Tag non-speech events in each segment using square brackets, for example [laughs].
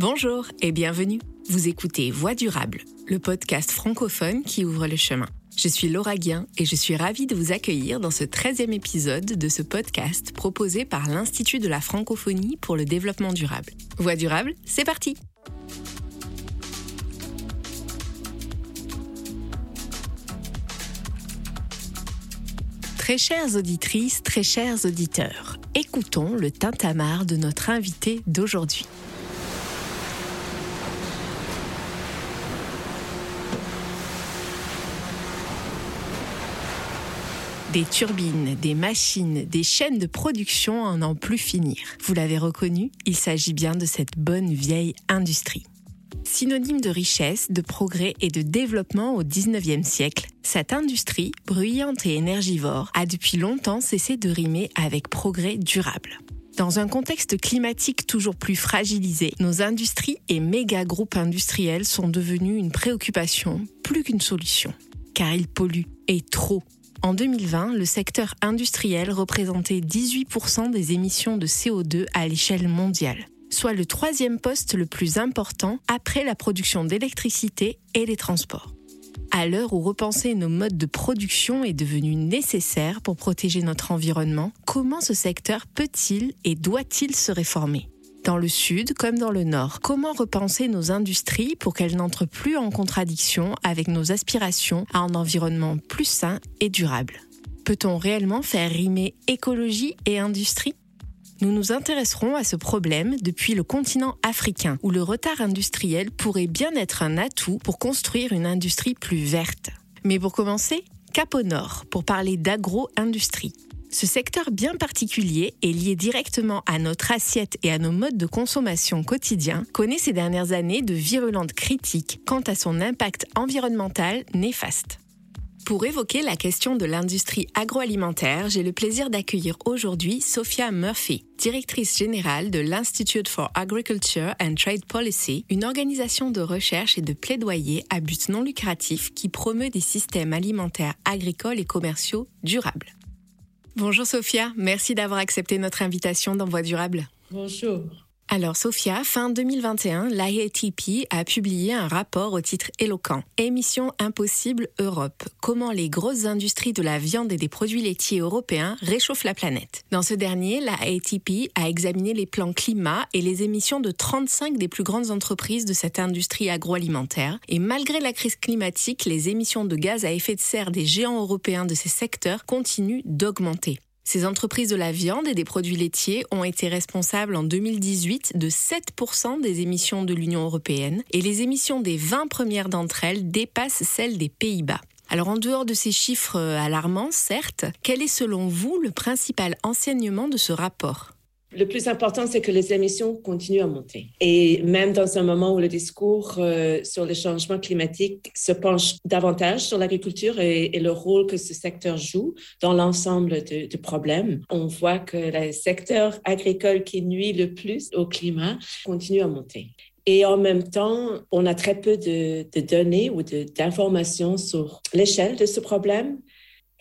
Bonjour et bienvenue. Vous écoutez Voix durable, le podcast francophone qui ouvre le chemin. Je suis Laura Guien et je suis ravie de vous accueillir dans ce 13e épisode de ce podcast proposé par l'Institut de la francophonie pour le développement durable. Voix durable, c'est parti Très chères auditrices, très chers auditeurs, écoutons le tintamarre de notre invité d'aujourd'hui. Des turbines, des machines, des chaînes de production en n'en plus finir. Vous l'avez reconnu, il s'agit bien de cette bonne vieille industrie. Synonyme de richesse, de progrès et de développement au 19e siècle, cette industrie, bruyante et énergivore, a depuis longtemps cessé de rimer avec progrès durable. Dans un contexte climatique toujours plus fragilisé, nos industries et méga groupes industriels sont devenus une préoccupation plus qu'une solution. Car ils polluent, et trop, en 2020, le secteur industriel représentait 18% des émissions de CO2 à l'échelle mondiale, soit le troisième poste le plus important après la production d'électricité et les transports. À l'heure où repenser nos modes de production est devenu nécessaire pour protéger notre environnement, comment ce secteur peut-il et doit-il se réformer? Dans le sud comme dans le nord. Comment repenser nos industries pour qu'elles n'entrent plus en contradiction avec nos aspirations à un environnement plus sain et durable? Peut-on réellement faire rimer écologie et industrie? Nous nous intéresserons à ce problème depuis le continent africain, où le retard industriel pourrait bien être un atout pour construire une industrie plus verte. Mais pour commencer, cap au nord, pour parler d'agro-industrie. Ce secteur bien particulier est lié directement à notre assiette et à nos modes de consommation quotidiens, connaît ces dernières années de virulentes critiques quant à son impact environnemental néfaste. Pour évoquer la question de l'industrie agroalimentaire, j'ai le plaisir d'accueillir aujourd'hui Sophia Murphy, directrice générale de l'Institute for Agriculture and Trade Policy, une organisation de recherche et de plaidoyer à but non lucratif qui promeut des systèmes alimentaires agricoles et commerciaux durables. Bonjour Sophia, merci d'avoir accepté notre invitation dans Voix durable. Bonjour. Alors Sophia, fin 2021, l'IATP a publié un rapport au titre éloquent Émission impossible Europe. Comment les grosses industries de la viande et des produits laitiers européens réchauffent la planète. Dans ce dernier, la IATP a examiné les plans climat et les émissions de 35 des plus grandes entreprises de cette industrie agroalimentaire. Et malgré la crise climatique, les émissions de gaz à effet de serre des géants européens de ces secteurs continuent d'augmenter. Ces entreprises de la viande et des produits laitiers ont été responsables en 2018 de 7% des émissions de l'Union européenne et les émissions des 20 premières d'entre elles dépassent celles des Pays-Bas. Alors en dehors de ces chiffres alarmants, certes, quel est selon vous le principal enseignement de ce rapport? Le plus important, c'est que les émissions continuent à monter. Et même dans un moment où le discours euh, sur le changement climatique se penche davantage sur l'agriculture et, le rôle que ce secteur joue dans l'ensemble du problème, on voit que le secteur agricole qui nuit le plus au climat continue à monter. Et en même temps, on a très peu de, de données ou d'informations sur l'échelle de ce problème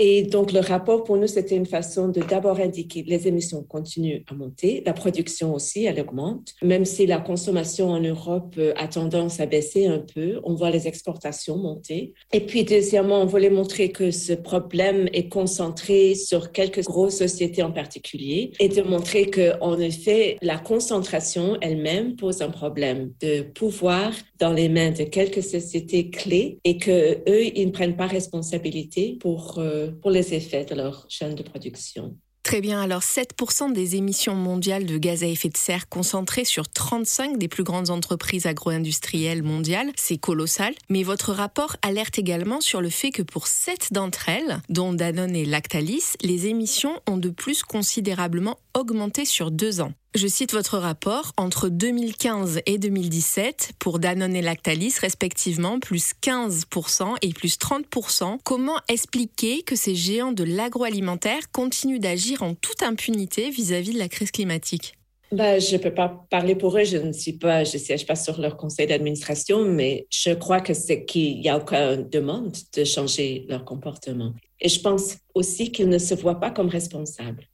et donc, le rapport pour nous, c'était une façon de d'abord indiquer les émissions continuent à monter, la production aussi, elle augmente, même si la consommation en Europe euh, a tendance à baisser un peu, on voit les exportations monter. Et puis, deuxièmement, on voulait montrer que ce problème est concentré sur quelques grosses sociétés en particulier et de montrer que, en effet, la concentration elle-même pose un problème de pouvoir dans les mains de quelques sociétés clés et que eux, ils ne prennent pas responsabilité pour euh, pour les effets de leur chaîne de production. Très bien, alors 7% des émissions mondiales de gaz à effet de serre concentrées sur 35 des plus grandes entreprises agro-industrielles mondiales, c'est colossal, mais votre rapport alerte également sur le fait que pour 7 d'entre elles, dont Danone et Lactalis, les émissions ont de plus considérablement augmenté sur deux ans. Je cite votre rapport, entre 2015 et 2017, pour Danone et Lactalis, respectivement, plus 15% et plus 30%. Comment expliquer que ces géants de l'agroalimentaire continuent d'agir en toute impunité vis-à-vis de la crise climatique? Ben, je ne peux pas parler pour eux, je ne suis pas, je siège pas sur leur conseil d'administration, mais je crois que c'est qu'il y a aucune demande de changer leur comportement. Et je pense aussi qu'ils ne se voient pas comme responsables.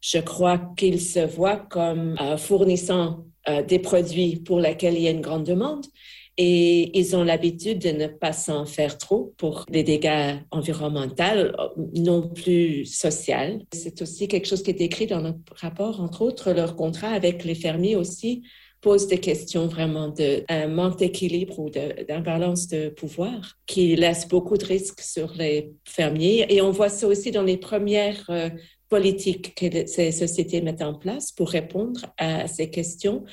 Je crois qu'ils se voient comme euh, fournissant euh, des produits pour lesquels il y a une grande demande et ils ont l'habitude de ne pas s'en faire trop pour des dégâts environnementaux, non plus sociaux. C'est aussi quelque chose qui est écrit dans notre rapport, entre autres, leur contrat avec les fermiers aussi pose des questions vraiment d'un manque d'équilibre ou d'imbalance de, de pouvoir qui laisse beaucoup de risques sur les fermiers. Et on voit ça aussi dans les premières euh, politiques que ces sociétés mettent en place pour répondre à ces questions.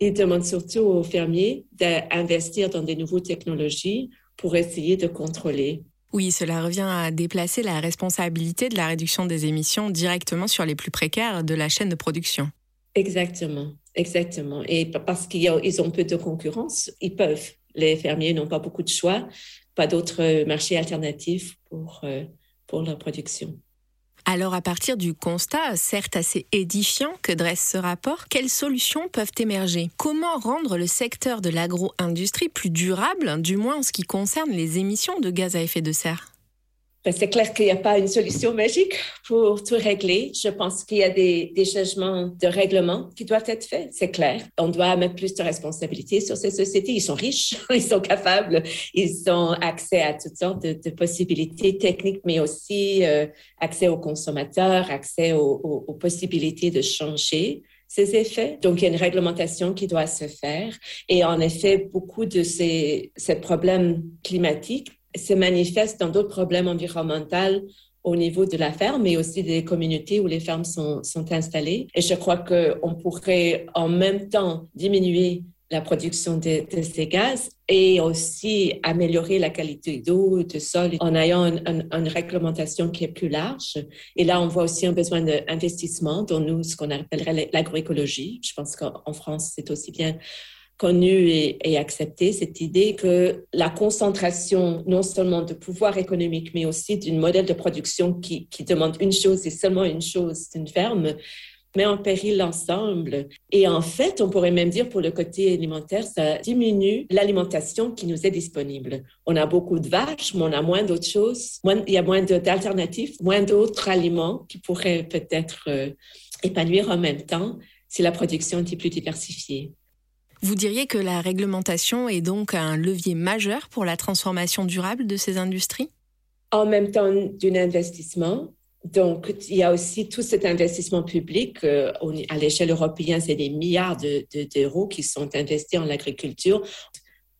Ils demandent surtout aux fermiers d'investir dans des nouvelles technologies pour essayer de contrôler oui, cela revient à déplacer la responsabilité de la réduction des émissions directement sur les plus précaires de la chaîne de production. Exactement, exactement. Et parce qu'ils ont peu de concurrence, ils peuvent. Les fermiers n'ont pas beaucoup de choix, pas d'autres marchés alternatifs pour, euh, pour leur production. Alors à partir du constat, certes assez édifiant que dresse ce rapport, quelles solutions peuvent émerger? Comment rendre le secteur de l'agro-industrie plus durable, du moins en ce qui concerne les émissions de gaz à effet de serre? C'est clair qu'il n'y a pas une solution magique pour tout régler. Je pense qu'il y a des, changements de règlement qui doivent être faits, c'est clair. On doit mettre plus de responsabilités sur ces sociétés. Ils sont riches, [laughs] ils sont capables, ils ont accès à toutes sortes de, possibilités techniques, mais aussi euh, accès aux consommateurs, accès aux, aux possibilités de changer ces effets. Donc, il y a une réglementation qui doit se faire. Et en effet, beaucoup de ces, ces problèmes climatiques se manifeste dans d'autres problèmes environnementaux au niveau de la ferme, mais aussi des communautés où les fermes sont, installées. Et je crois qu'on pourrait en même temps diminuer la production de, ces gaz et aussi améliorer la qualité d'eau, de sol en ayant une, réglementation qui est plus large. Et là, on voit aussi un besoin d'investissement dans nous, ce qu'on appellerait l'agroécologie. Je pense qu'en France, c'est aussi bien connu et, accepté cette idée que la concentration non seulement de pouvoir économique, mais aussi d'une modèle de production qui, qui demande une chose et seulement une chose d'une ferme, met en péril l'ensemble. Et en fait, on pourrait même dire pour le côté alimentaire, ça diminue l'alimentation qui nous est disponible. On a beaucoup de vaches, mais on a moins d'autres choses. il y a moins d'alternatives, moins d'autres aliments qui pourraient peut-être euh, épanouir en même temps si la production était plus diversifiée. Vous diriez que la réglementation est donc un levier majeur pour la transformation durable de ces industries? En même temps d'un investissement. Donc, il y a aussi tout cet investissement public. Euh, à l'échelle européenne, c'est des milliards d'euros qui sont investis en agriculture.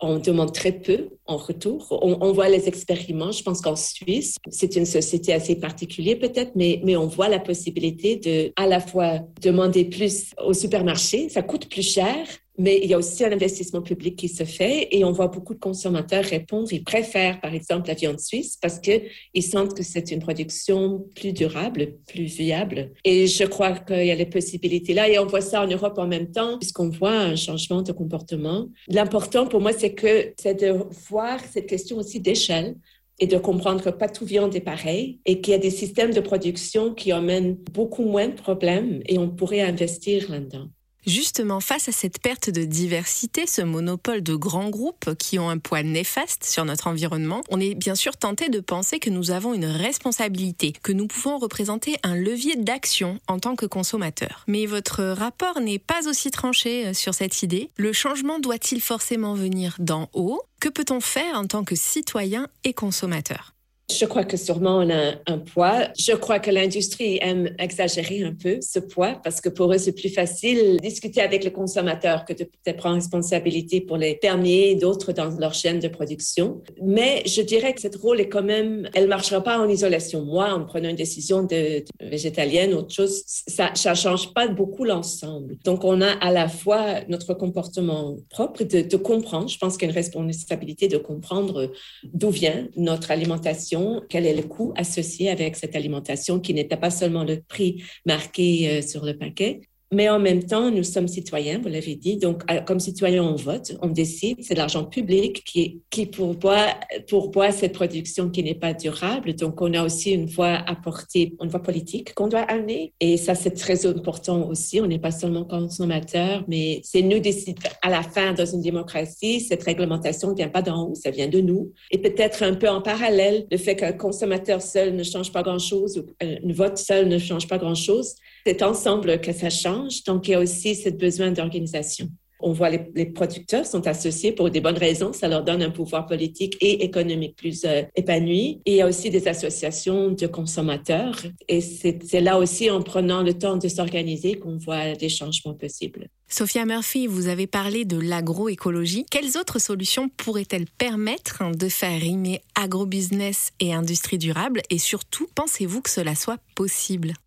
On demande très peu en retour. On, voit les expériments. Je pense qu'en Suisse, c'est une société assez particulière peut-être, mais, mais on voit la possibilité de à la fois demander plus au supermarché. Ça coûte plus cher, mais il y a aussi un investissement public qui se fait et on voit beaucoup de consommateurs répondre. Ils préfèrent, par exemple, la viande suisse parce qu'ils sentent que c'est une production plus durable, plus viable. Et je crois qu'il y a les possibilités là. Et on voit ça en Europe en même temps, puisqu'on voit un changement de comportement. L'important pour moi, c'est que c'est de voir cette question aussi d'échelle et de comprendre que pas tout viande est pareil et qu'il y a des systèmes de production qui emmènent beaucoup moins de problèmes et on pourrait investir là-dedans. Justement, face à cette perte de diversité, ce monopole de grands groupes qui ont un poids néfaste sur notre environnement, on est bien sûr tenté de penser que nous avons une responsabilité, que nous pouvons représenter un levier d'action en tant que consommateurs. Mais votre rapport n'est pas aussi tranché euh, sur cette idée. Le changement doit-il forcément venir d'en haut? Que peut-on faire en tant que citoyen et consommateur? Je crois que sûrement on a un poids. Je crois que l'industrie aime exagérer un peu ce poids parce que pour eux, c'est plus facile de discuter avec le consommateur que de prendre responsabilité pour les fermiers et d'autres dans leur chaîne de production. Mais je dirais que cette rôle est quand même, elle marchera pas en isolation. Moi, en prenant une décision de, végétalienne, autre chose, ça, ça change pas beaucoup l'ensemble. Donc, on a à la fois notre comportement propre de, de comprendre. Je pense qu'il y a une responsabilité de comprendre d'où vient notre alimentation quel est le coût associé avec cette alimentation qui n'était pas seulement le prix marqué euh, sur le paquet, mais en même temps, nous sommes citoyens, vous l'avez dit. Donc, euh, comme citoyens, on vote, on décide. C'est l'argent public qui, qui pourvoit, pourvoit cette production qui n'est pas durable. Donc, on a aussi une voix apportée, une voix politique qu'on doit amener. Et ça, c'est très important aussi. On n'est pas seulement consommateurs, mais c'est nous décider. À la fin, dans une démocratie, cette réglementation ne vient pas d'en haut, ça vient de nous. Et peut-être un peu en parallèle, le fait qu'un consommateur seul ne change pas grand-chose ou un vote seul ne change pas grand-chose, c'est ensemble que ça change. Donc, il y a aussi ce besoin d'organisation. On voit les, les producteurs sont associés pour des bonnes raisons. Ça leur donne un pouvoir politique et économique plus euh, épanoui. Et il y a aussi des associations de consommateurs. Et c'est là aussi en prenant le temps de s'organiser qu'on voit des changements possibles. Sophia Murphy, vous avez parlé de l'agroécologie. Quelles autres solutions pourraient-elles permettre de faire rimer agrobusiness et industrie durable? Et surtout, pensez-vous que cela soit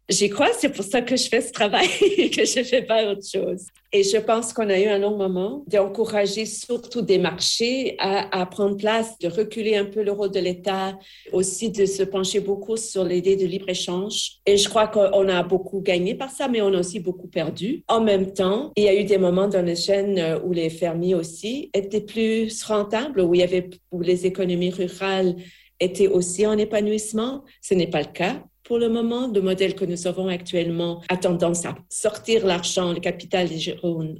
J'y crois, c'est pour ça que je fais ce travail et [laughs] que je ne fais pas autre chose. Et je pense qu'on a eu un long moment d'encourager surtout des marchés à, à, prendre place, de reculer un peu le rôle de l'État, aussi de se pencher beaucoup sur l'idée de libre-échange. Et je crois qu'on a beaucoup gagné par ça, mais on a aussi beaucoup perdu. En même temps, il y a eu des moments dans les chaînes où les fermiers aussi étaient plus rentables, où il y avait, où les économies rurales étaient aussi en épanouissement. Ce n'est pas le cas. Pour le moment, le modèle que nous avons actuellement a tendance à sortir l'argent, le capital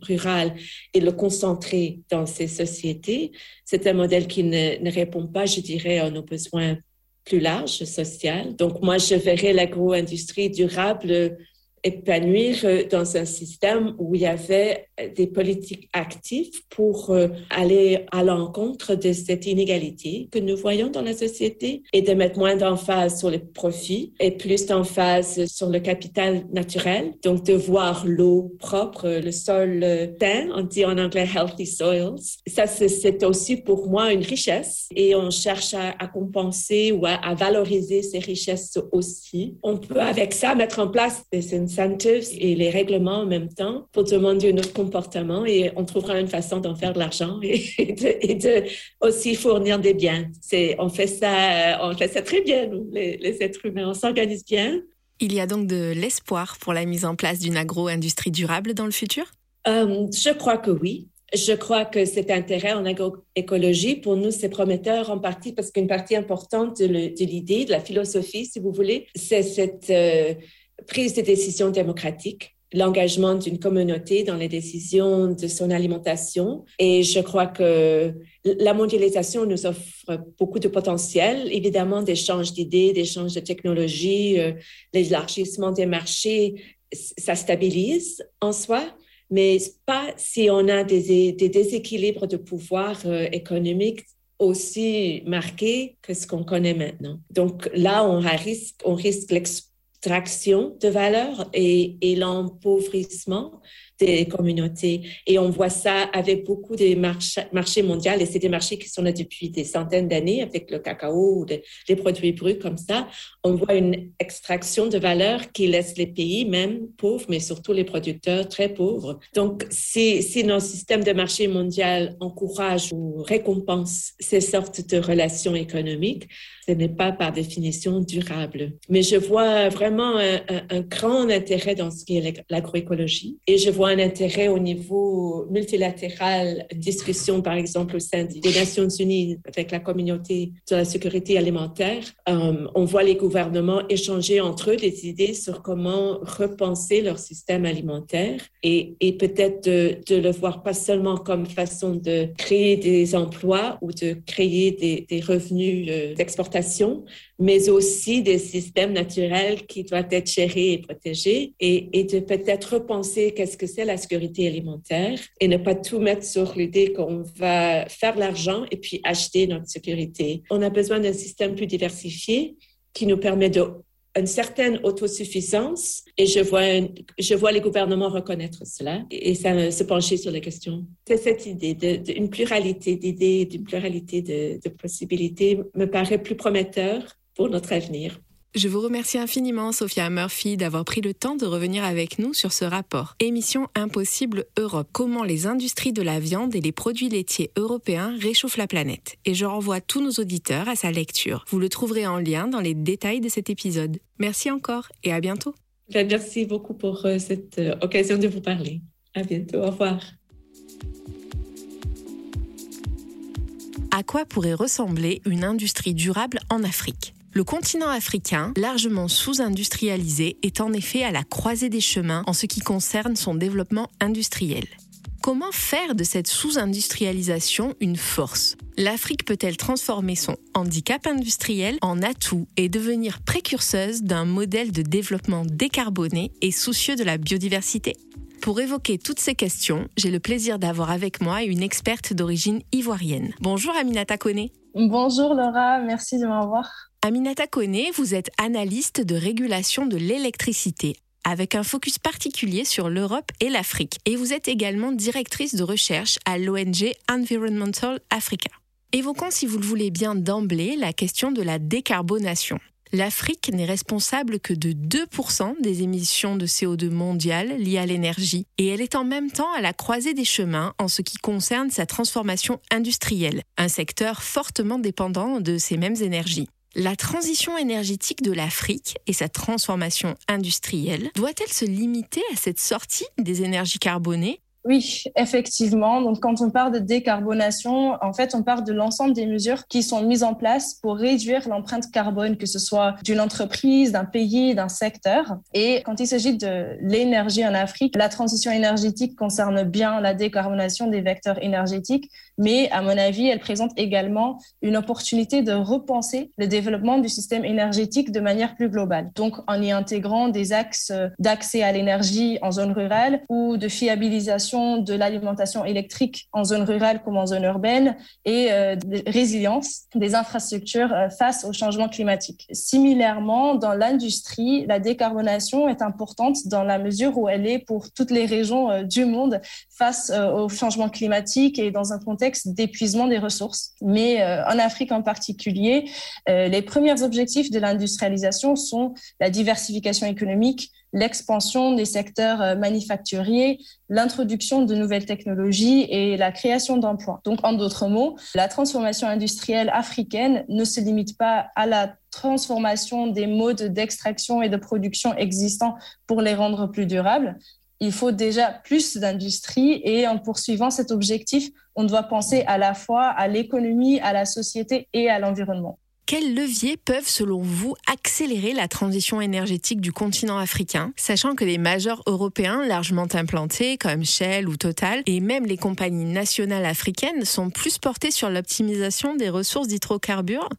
rural et le concentrer dans ces sociétés. C'est un modèle qui ne, répond pas, je dirais, à nos besoins plus larges sociaux. Donc, moi, je verrais l'agro-industrie durable épanouir euh, dans un système où il y avait des politiques actives pour euh, aller à l'encontre de cette inégalité que nous voyons dans la société et de mettre moins d'emphase sur les profits et plus d'emphase sur le capital naturel. Donc, de voir l'eau propre, le sol sain, on dit en anglais healthy soils. Ça, c'est aussi pour moi une richesse et on cherche à, à compenser ou à, à, valoriser ces richesses aussi. On peut avec ça mettre en place des incentives et les règlements en même temps pour demander notre comportement et on trouvera une façon d'en faire de l'argent [laughs] et, de, et, de, aussi fournir des biens. C'est, on fait ça, on fait ça très bien, nous, les, les êtres humains. On s'organise bien. Il y a donc de l'espoir pour la mise en place d'une agro-industrie durable dans le futur? Euh, Je crois que oui. Je crois que cet intérêt en agroécologie, pour nous, c'est prometteur en partie parce qu'une partie importante de l'idée, de, de, la philosophie, si vous voulez, c'est cette euh, prise de décision démocratique l'engagement d'une communauté dans les décisions de son alimentation. Et je crois que la mondialisation nous offre beaucoup de potentiel, évidemment d'échanges d'idées, d'échanges de technologies, euh, l'élargissement des marchés, ça stabilise en soi, mais pas si on a des, des déséquilibres de pouvoir euh, économique aussi marqués que ce qu'on connaît maintenant. Donc là, on risque, on risque l'extraction de valeur et, et l'empauvrissement communautés. Et on voit ça avec beaucoup des marchés, mondiaux, et c'est des marchés qui sont là depuis des centaines d'années, avec le cacao ou les produits bruts comme ça. On voit une extraction de valeur qui laisse les pays même pauvres, mais surtout les producteurs très pauvres. Donc, si, si nos systèmes de marché mondial encouragent ou récompensent ces sortes de relations économiques, ce n'est pas par définition durable. Mais je vois vraiment un, un grand intérêt dans ce qui est l'agroécologie et je vois un intérêt au niveau multilatéral, discussion par exemple au sein des Nations Unies avec la communauté de la sécurité alimentaire. Um, on voit les gouvernements échanger entre eux des idées sur comment repenser leur système alimentaire et, peut-être de, le voir pas seulement comme façon de créer des emplois ou de créer des, des revenus euh, d'exportation, mais aussi des systèmes naturels qui doivent être gérés et protégés et, de peut-être repenser qu'est-ce que c'est la sécurité alimentaire et ne pas tout mettre sur l'idée qu'on va faire l'argent et puis acheter notre sécurité. On a besoin d'un système plus diversifié qui nous permet de une certaine autosuffisance et je vois, je vois les gouvernements reconnaître cela et, ça, se pencher sur la question. C'est cette idée d'une pluralité d'idées, d'une pluralité de possibilités me paraît plus prometteur pour notre avenir. Je vous remercie infiniment, Sophia Murphy, d'avoir pris le temps de revenir avec nous sur ce rapport. Émission Impossible Europe. Comment les industries de la viande et les produits laitiers européens réchauffent la planète. Et je renvoie tous nos auditeurs à sa lecture. Vous le trouverez en lien dans les détails de cet épisode. Merci encore et à bientôt. Merci beaucoup pour euh, cette euh, occasion de vous parler. À bientôt. Au revoir. À quoi pourrait ressembler une industrie durable en Afrique? Le continent africain, largement sous-industrialisé, est en effet à la croisée des chemins en ce qui concerne son développement industriel. Comment faire de cette sous-industrialisation une force? L'Afrique peut-elle transformer son handicap industriel en atout et devenir précurseuse d'un modèle de développement décarboné et soucieux de la biodiversité? Pour évoquer toutes ces questions, j'ai le plaisir d'avoir avec moi une experte d'origine ivoirienne. Bonjour Aminata Kone. Bonjour Laura, merci de m'avoir. Aminata Kone, vous êtes analyste de régulation de l'électricité avec un focus particulier sur l'Europe et l'Afrique. Et vous êtes également directrice de recherche à l'ONG Environmental Africa. Évoquons, si vous le voulez bien d'emblée, la question de la décarbonation. L'Afrique n'est responsable que de 2% des émissions de CO2 mondiales liées à l'énergie, et elle est en même temps à la croisée des chemins en ce qui concerne sa transformation industrielle, un secteur fortement dépendant de ces mêmes énergies. La transition énergétique de l'Afrique et sa transformation industrielle doit-elle se limiter à cette sortie des énergies carbonées? Oui, effectivement. Donc, quand on parle de décarbonation, en fait, on parle de l'ensemble des mesures qui sont mises en place pour réduire l'empreinte carbone, que ce soit d'une entreprise, d'un pays, d'un secteur. Et quand il s'agit de l'énergie en Afrique, la transition énergétique concerne bien la décarbonation des vecteurs énergétiques, mais à mon avis, elle présente également une opportunité de repenser le développement du système énergétique de manière plus globale. Donc, en y intégrant des axes d'accès à l'énergie en zone rurale ou de fiabilisation de l'alimentation électrique en zone rurale comme en zone urbaine et euh, de résilience des infrastructures euh, face au changement climatique. Similairement, dans l'industrie, la décarbonation est importante dans la mesure où elle est pour toutes les régions euh, du monde face au changement climatique et dans un contexte d'épuisement des ressources. Mais en Afrique en particulier, les premiers objectifs de l'industrialisation sont la diversification économique, l'expansion des secteurs euh, manufacturiers, l'introduction de nouvelles technologies et la création d'emplois. Donc, en d'autres mots, la transformation industrielle africaine ne se limite pas à la transformation des modes d'extraction et de production existants pour les rendre plus durables. Il faut déjà plus d'industrie et en poursuivant cet objectif, on doit penser à la fois à l'économie, à la société et à l'environnement. Quels leviers peuvent, selon vous, accélérer la transition énergétique du continent africain, sachant que les majors européens largement implantés, comme Shell ou Total, et même les compagnies nationales africaines, sont plus portés sur l'optimisation des ressources d'hydrocarbures?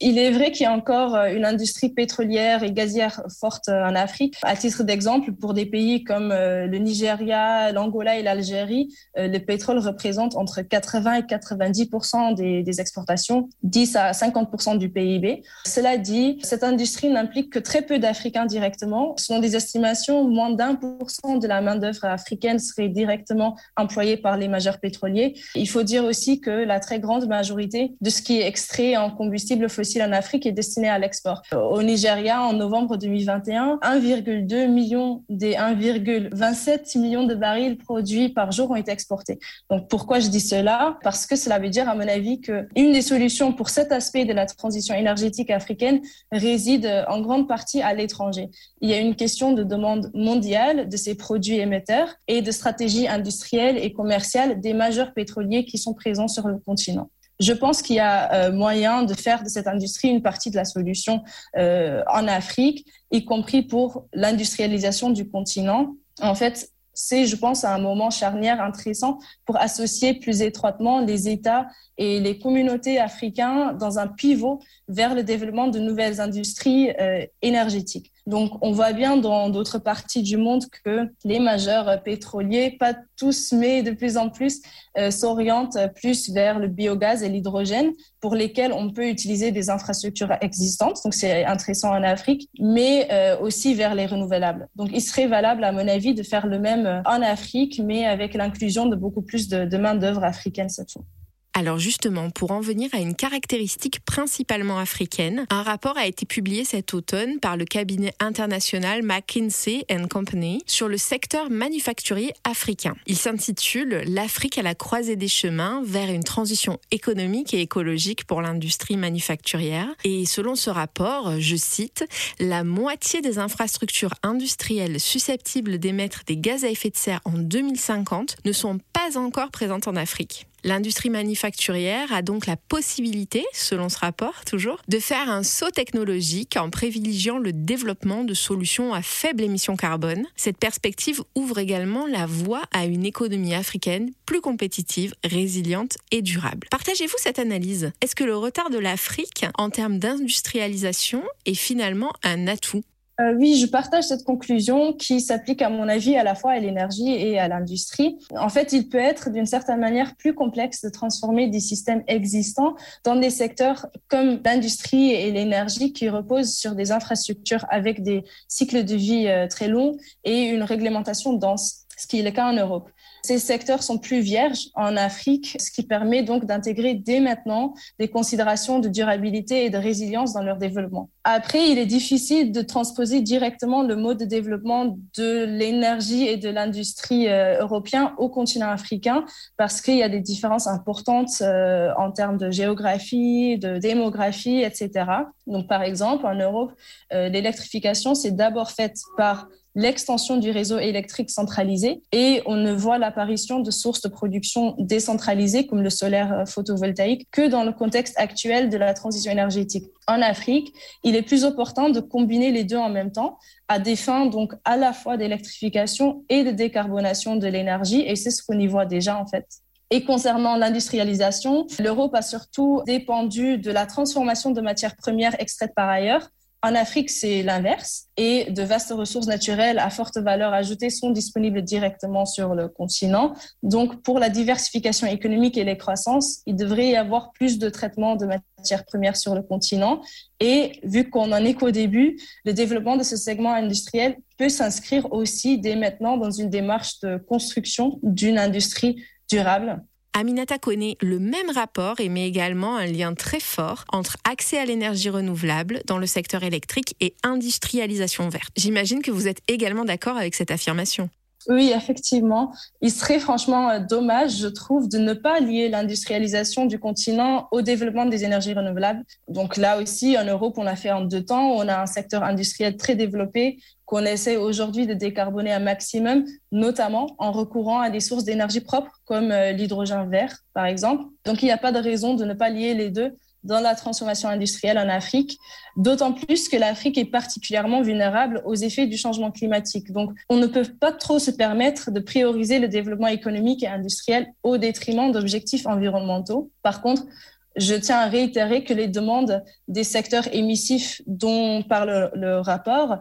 Il est vrai qu'il y a encore euh, une industrie pétrolière et gazière forte euh, en Afrique. À titre d'exemple, pour des pays comme euh, le Nigeria, l'Angola et l'Algérie, le pétrole représente entre 80 et 90 des, des exportations, 10 à 50% du PIB. Cela dit, cette industrie n'implique que très peu d'Africains directement. Selon des estimations, moins d'un pour cent de la main-d'œuvre africaine serait directement employée par les majeurs pétroliers. Il faut dire aussi que la très grande majorité de ce qui est extrait en combustible fossile en Afrique est destiné à l'export. Au Nigeria, en novembre 2021, 1,2 million des 1,27 millions de barils produits par jour ont été exportés. Donc pourquoi je dis cela? Parce que cela veut dire, à mon avis, que une des solutions pour cet aspect de la transition énergétique africaine réside en grande partie à l'étranger. Il y a une question de demande mondiale de ces produits émetteurs et de stratégie industrielle et commerciale des majeurs pétroliers qui sont présents sur le continent je pense qu'il y a euh, moyen de faire de cette industrie une partie de la solution euh, en Afrique, y compris pour l'industrialisation du continent. En fait, c'est, je pense, un moment charnière intéressant pour associer plus étroitement les États et les communautés africaines dans un pivot vers le développement de nouvelles industries euh, énergétiques. Donc, on voit bien dans d'autres parties du monde que les majeurs pétroliers, pas tous, mais de plus en plus, euh, s'orientent plus vers le biogaz et l'hydrogène, pour lesquels on peut utiliser des infrastructures existantes. Donc, c'est intéressant en Afrique, mais euh, aussi vers les renouvelables. Donc, il serait valable, à mon avis, de faire le même en Afrique, mais avec l'inclusion de beaucoup plus de, de main-d'œuvre africaine cette fois. Alors justement, pour en venir à une caractéristique principalement africaine, un rapport a été publié cet automne par le cabinet international McKinsey Company sur le secteur manufacturier africain. Il s'intitule L'Afrique à la croisée des chemins vers une transition économique et écologique pour l'industrie manufacturière. Et selon ce rapport, je cite, la moitié des infrastructures industrielles susceptibles d'émettre des gaz à effet de serre en 2050 ne sont pas encore présentes en Afrique. L'industrie manufacturière a donc la possibilité, selon ce rapport toujours, de faire un saut technologique en privilégiant le développement de solutions à faible émission carbone. Cette perspective ouvre également la voie à une économie africaine plus compétitive, résiliente et durable. Partagez-vous cette analyse? Est-ce que le retard de l'Afrique en termes d'industrialisation est finalement un atout? Euh, oui, je partage cette conclusion qui s'applique à mon avis à la fois à l'énergie et à l'industrie. En fait, il peut être d'une certaine manière plus complexe de transformer des systèmes existants dans des secteurs comme l'industrie et l'énergie qui reposent sur des infrastructures avec des cycles de vie euh, très longs et une réglementation dense, ce qui est le cas en Europe. Ces secteurs sont plus vierges en Afrique, ce qui permet donc d'intégrer dès maintenant des considérations de durabilité et de résilience dans leur développement. Après, il est difficile de transposer directement le mode de développement de l'énergie et de l'industrie euh, européen au continent africain parce qu'il y a des différences importantes euh, en termes de géographie, de démographie, etc. Donc, par exemple, en Europe, euh, l'électrification, c'est d'abord faite par l'extension du réseau électrique centralisé et on ne voit l'apparition de sources de production décentralisées comme le solaire euh, photovoltaïque que dans le contexte actuel de la transition énergétique. En Afrique, il est plus opportun de combiner les deux en même temps à des fins donc à la fois d'électrification et de décarbonation de l'énergie et c'est ce qu'on y voit déjà en fait. Et concernant l'industrialisation, l'Europe a surtout dépendu de la transformation de matières premières extraites par ailleurs en Afrique, c'est l'inverse et de vastes ressources naturelles à forte valeur ajoutée sont disponibles directement sur le continent. Donc, pour la diversification économique et les croissances, il devrait y avoir plus de traitement de matières premières sur le continent. Et vu qu'on en est qu'au début, le développement de ce segment industriel peut s'inscrire aussi dès maintenant dans une démarche de construction d'une industrie durable Aminata connaît le même rapport et met également un lien très fort entre accès à l'énergie renouvelable dans le secteur électrique et industrialisation verte. J'imagine que vous êtes également d'accord avec cette affirmation. Oui, effectivement. Il serait franchement euh, dommage, je trouve, de ne pas lier l'industrialisation du continent au développement des énergies renouvelables. Donc là aussi, en Europe, on a fait en deux temps. On a un secteur industriel très développé qu'on essaie aujourd'hui de décarboner un maximum, notamment en recourant à des sources d'énergie propres comme euh, l'hydrogène vert, par exemple. Donc il n'y a pas de raison de ne pas lier les deux dans la transformation industrielle en Afrique, d'autant plus que l'Afrique est particulièrement vulnérable aux effets du changement climatique. Donc, on ne peut pas trop se permettre de prioriser le développement économique et industriel au détriment d'objectifs environnementaux. Par contre, je tiens à réitérer que les demandes des secteurs émissifs dont parle le rapport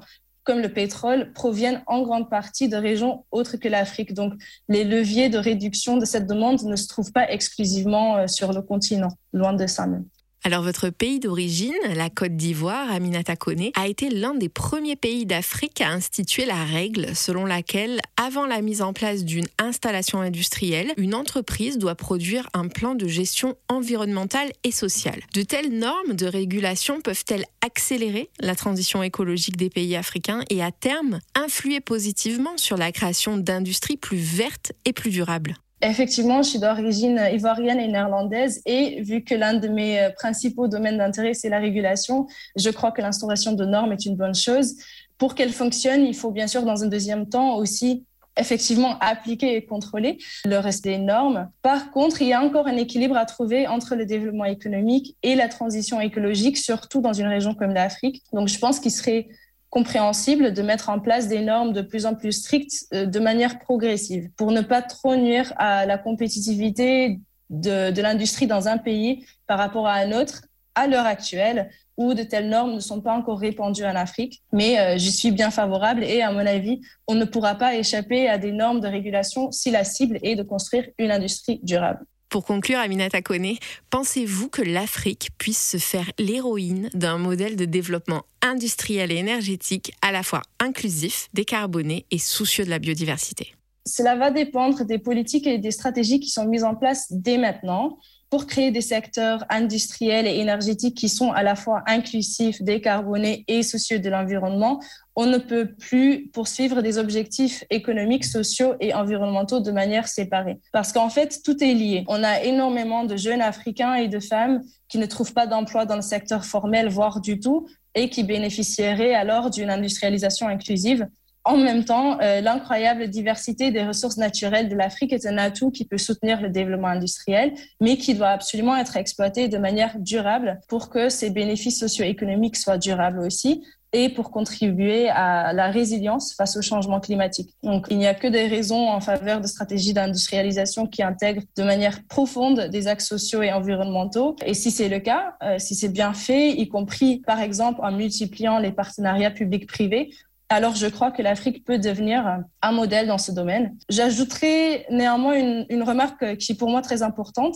comme le pétrole, proviennent en grande partie de régions autres que l'Afrique. Donc, les leviers de réduction de cette demande ne se trouvent pas exclusivement euh, sur le continent, loin de ça même. Alors votre pays d'origine, la Côte d'Ivoire, Aminata Kone, a été l'un des premiers pays d'Afrique à instituer la règle selon laquelle, avant la mise en place d'une installation industrielle, une entreprise doit produire un plan de gestion environnementale et sociale. De telles normes de régulation peuvent-elles accélérer la transition écologique des pays africains et à terme influer positivement sur la création d'industries plus vertes et plus durables? Effectivement, je suis d'origine ivoirienne et néerlandaise et vu que l'un de mes euh, principaux domaines d'intérêt, c'est la régulation, je crois que l'instauration de normes est une bonne chose. Pour qu'elle fonctionne, il faut bien sûr, dans un deuxième temps, aussi effectivement appliquer et contrôler le respect des normes. Par contre, il y a encore un équilibre à trouver entre le développement économique et la transition écologique, surtout dans une région comme l'Afrique. Donc, je pense qu'il serait compréhensible de mettre en place des normes de plus en plus strictes euh, de manière progressive pour ne pas trop nuire à la compétitivité de, l'industrie dans un pays par rapport à un autre à l'heure actuelle où de telles normes ne sont pas encore répandues en Afrique. Mais euh, j'y suis bien favorable et à mon avis, on ne pourra pas échapper à des normes de régulation si la cible est de construire une industrie durable. Pour conclure, Aminata Kone, pensez-vous que l'Afrique puisse se faire l'héroïne d'un modèle de développement industriel et énergétique à la fois inclusif, décarboné et soucieux de la biodiversité? Cela va dépendre des politiques et des stratégies qui sont mises en place dès maintenant pour créer des secteurs industriels et énergétiques qui sont à la fois inclusifs, décarbonés et soucieux de l'environnement, on ne peut plus poursuivre des objectifs économiques, sociaux et environnementaux de manière séparée. Parce qu'en fait, tout est lié. On a énormément de jeunes Africains et de femmes qui ne trouvent pas d'emploi dans le secteur formel, voire du tout, et qui bénéficieraient alors d'une industrialisation inclusive en même temps, euh, l'incroyable diversité des ressources naturelles de l'Afrique est un atout qui peut soutenir le développement industriel, mais qui doit absolument être exploité de manière durable pour que ces bénéfices socio-économiques soient durables aussi. et pour contribuer à la résilience face au changement climatique. Donc, il n'y a que des raisons en faveur de stratégies d'industrialisation qui intègrent de manière profonde des axes sociaux et environnementaux. Et si c'est le cas, euh, si c'est bien fait, y compris par exemple en multipliant les partenariats publics-privés, alors je crois que l'Afrique peut devenir un modèle dans ce domaine. J'ajouterai néanmoins une, remarque qui est pour moi très importante.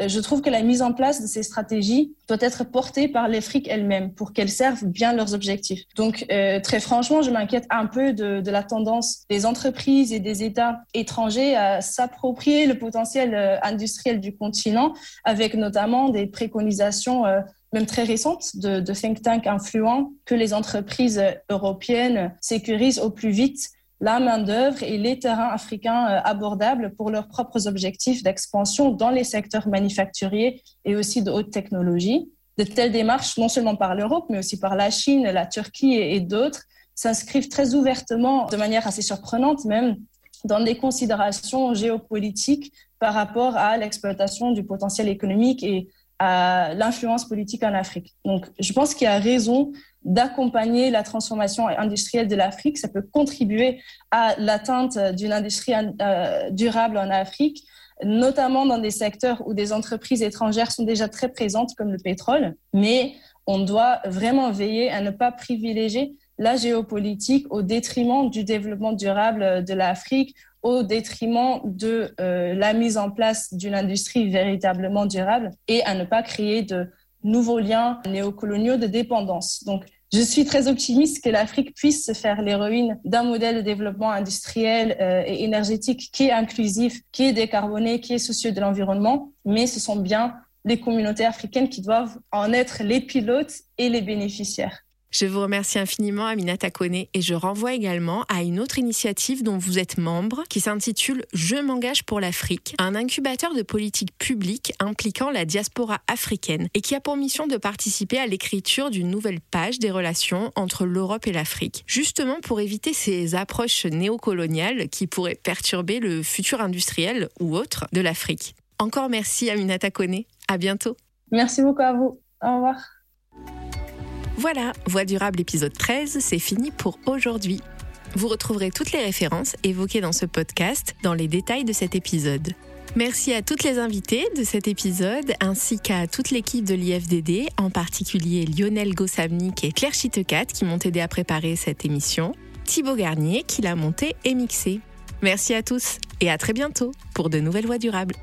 Euh, je trouve que la mise en place de ces stratégies doit être portée par l'Afrique elle-même pour qu'elles servent bien leurs objectifs. Donc, euh, très franchement, je m'inquiète un peu de, la tendance des entreprises et des États étrangers à s'approprier le potentiel euh, industriel du continent, avec notamment des préconisations même très récentes de, think tanks influents que les entreprises européennes sécurisent au plus vite la main-d'œuvre et les terrains africains euh, abordables pour leurs propres objectifs d'expansion dans les secteurs manufacturiers et aussi de haute technologie. De telles démarches, non seulement par l'Europe, mais aussi par la Chine, la Turquie et, d'autres, s'inscrivent très ouvertement, de manière assez surprenante même, dans des considérations géopolitiques par rapport à l'exploitation du potentiel économique et à l'influence politique en Afrique. Donc, je pense qu'il y a raison d'accompagner la transformation industrielle de l'Afrique. Ça peut contribuer à l'atteinte d'une industrie euh, durable en Afrique, notamment dans des secteurs où des entreprises étrangères sont déjà très présentes, comme le pétrole. Mais on doit vraiment veiller à ne pas privilégier la géopolitique au détriment du développement durable de l'Afrique, au détriment de euh, la mise en place d'une industrie véritablement durable et à ne pas créer de nouveaux liens néocoloniaux de dépendance. Donc, je suis très optimiste que l'Afrique puisse se faire l'héroïne d'un modèle de développement industriel euh, et énergétique qui est inclusif, qui est décarboné, qui est soucieux de l'environnement, mais ce sont bien les communautés africaines qui doivent en être les pilotes et les bénéficiaires. Je vous remercie infiniment, Aminata Kone, et je renvoie également à une autre initiative dont vous êtes membre, qui s'intitule Je m'engage pour l'Afrique, un incubateur de politique publique impliquant la diaspora africaine et qui a pour mission de participer à l'écriture d'une nouvelle page des relations entre l'Europe et l'Afrique, justement pour éviter ces approches néocoloniales qui pourraient perturber le futur industriel ou autre de l'Afrique. Encore merci, Aminata Kone. À bientôt. Merci beaucoup à vous. Au revoir. Voilà, Voix durable épisode 13, c'est fini pour aujourd'hui. Vous retrouverez toutes les références évoquées dans ce podcast dans les détails de cet épisode. Merci à toutes les invités de cet épisode ainsi qu'à toute l'équipe de l'IFDD, en particulier Lionel Gossamnik et Claire Chitecat qui m'ont aidé à préparer cette émission, Thibaut Garnier qui l'a montée et mixée. Merci à tous et à très bientôt pour de nouvelles voix durables.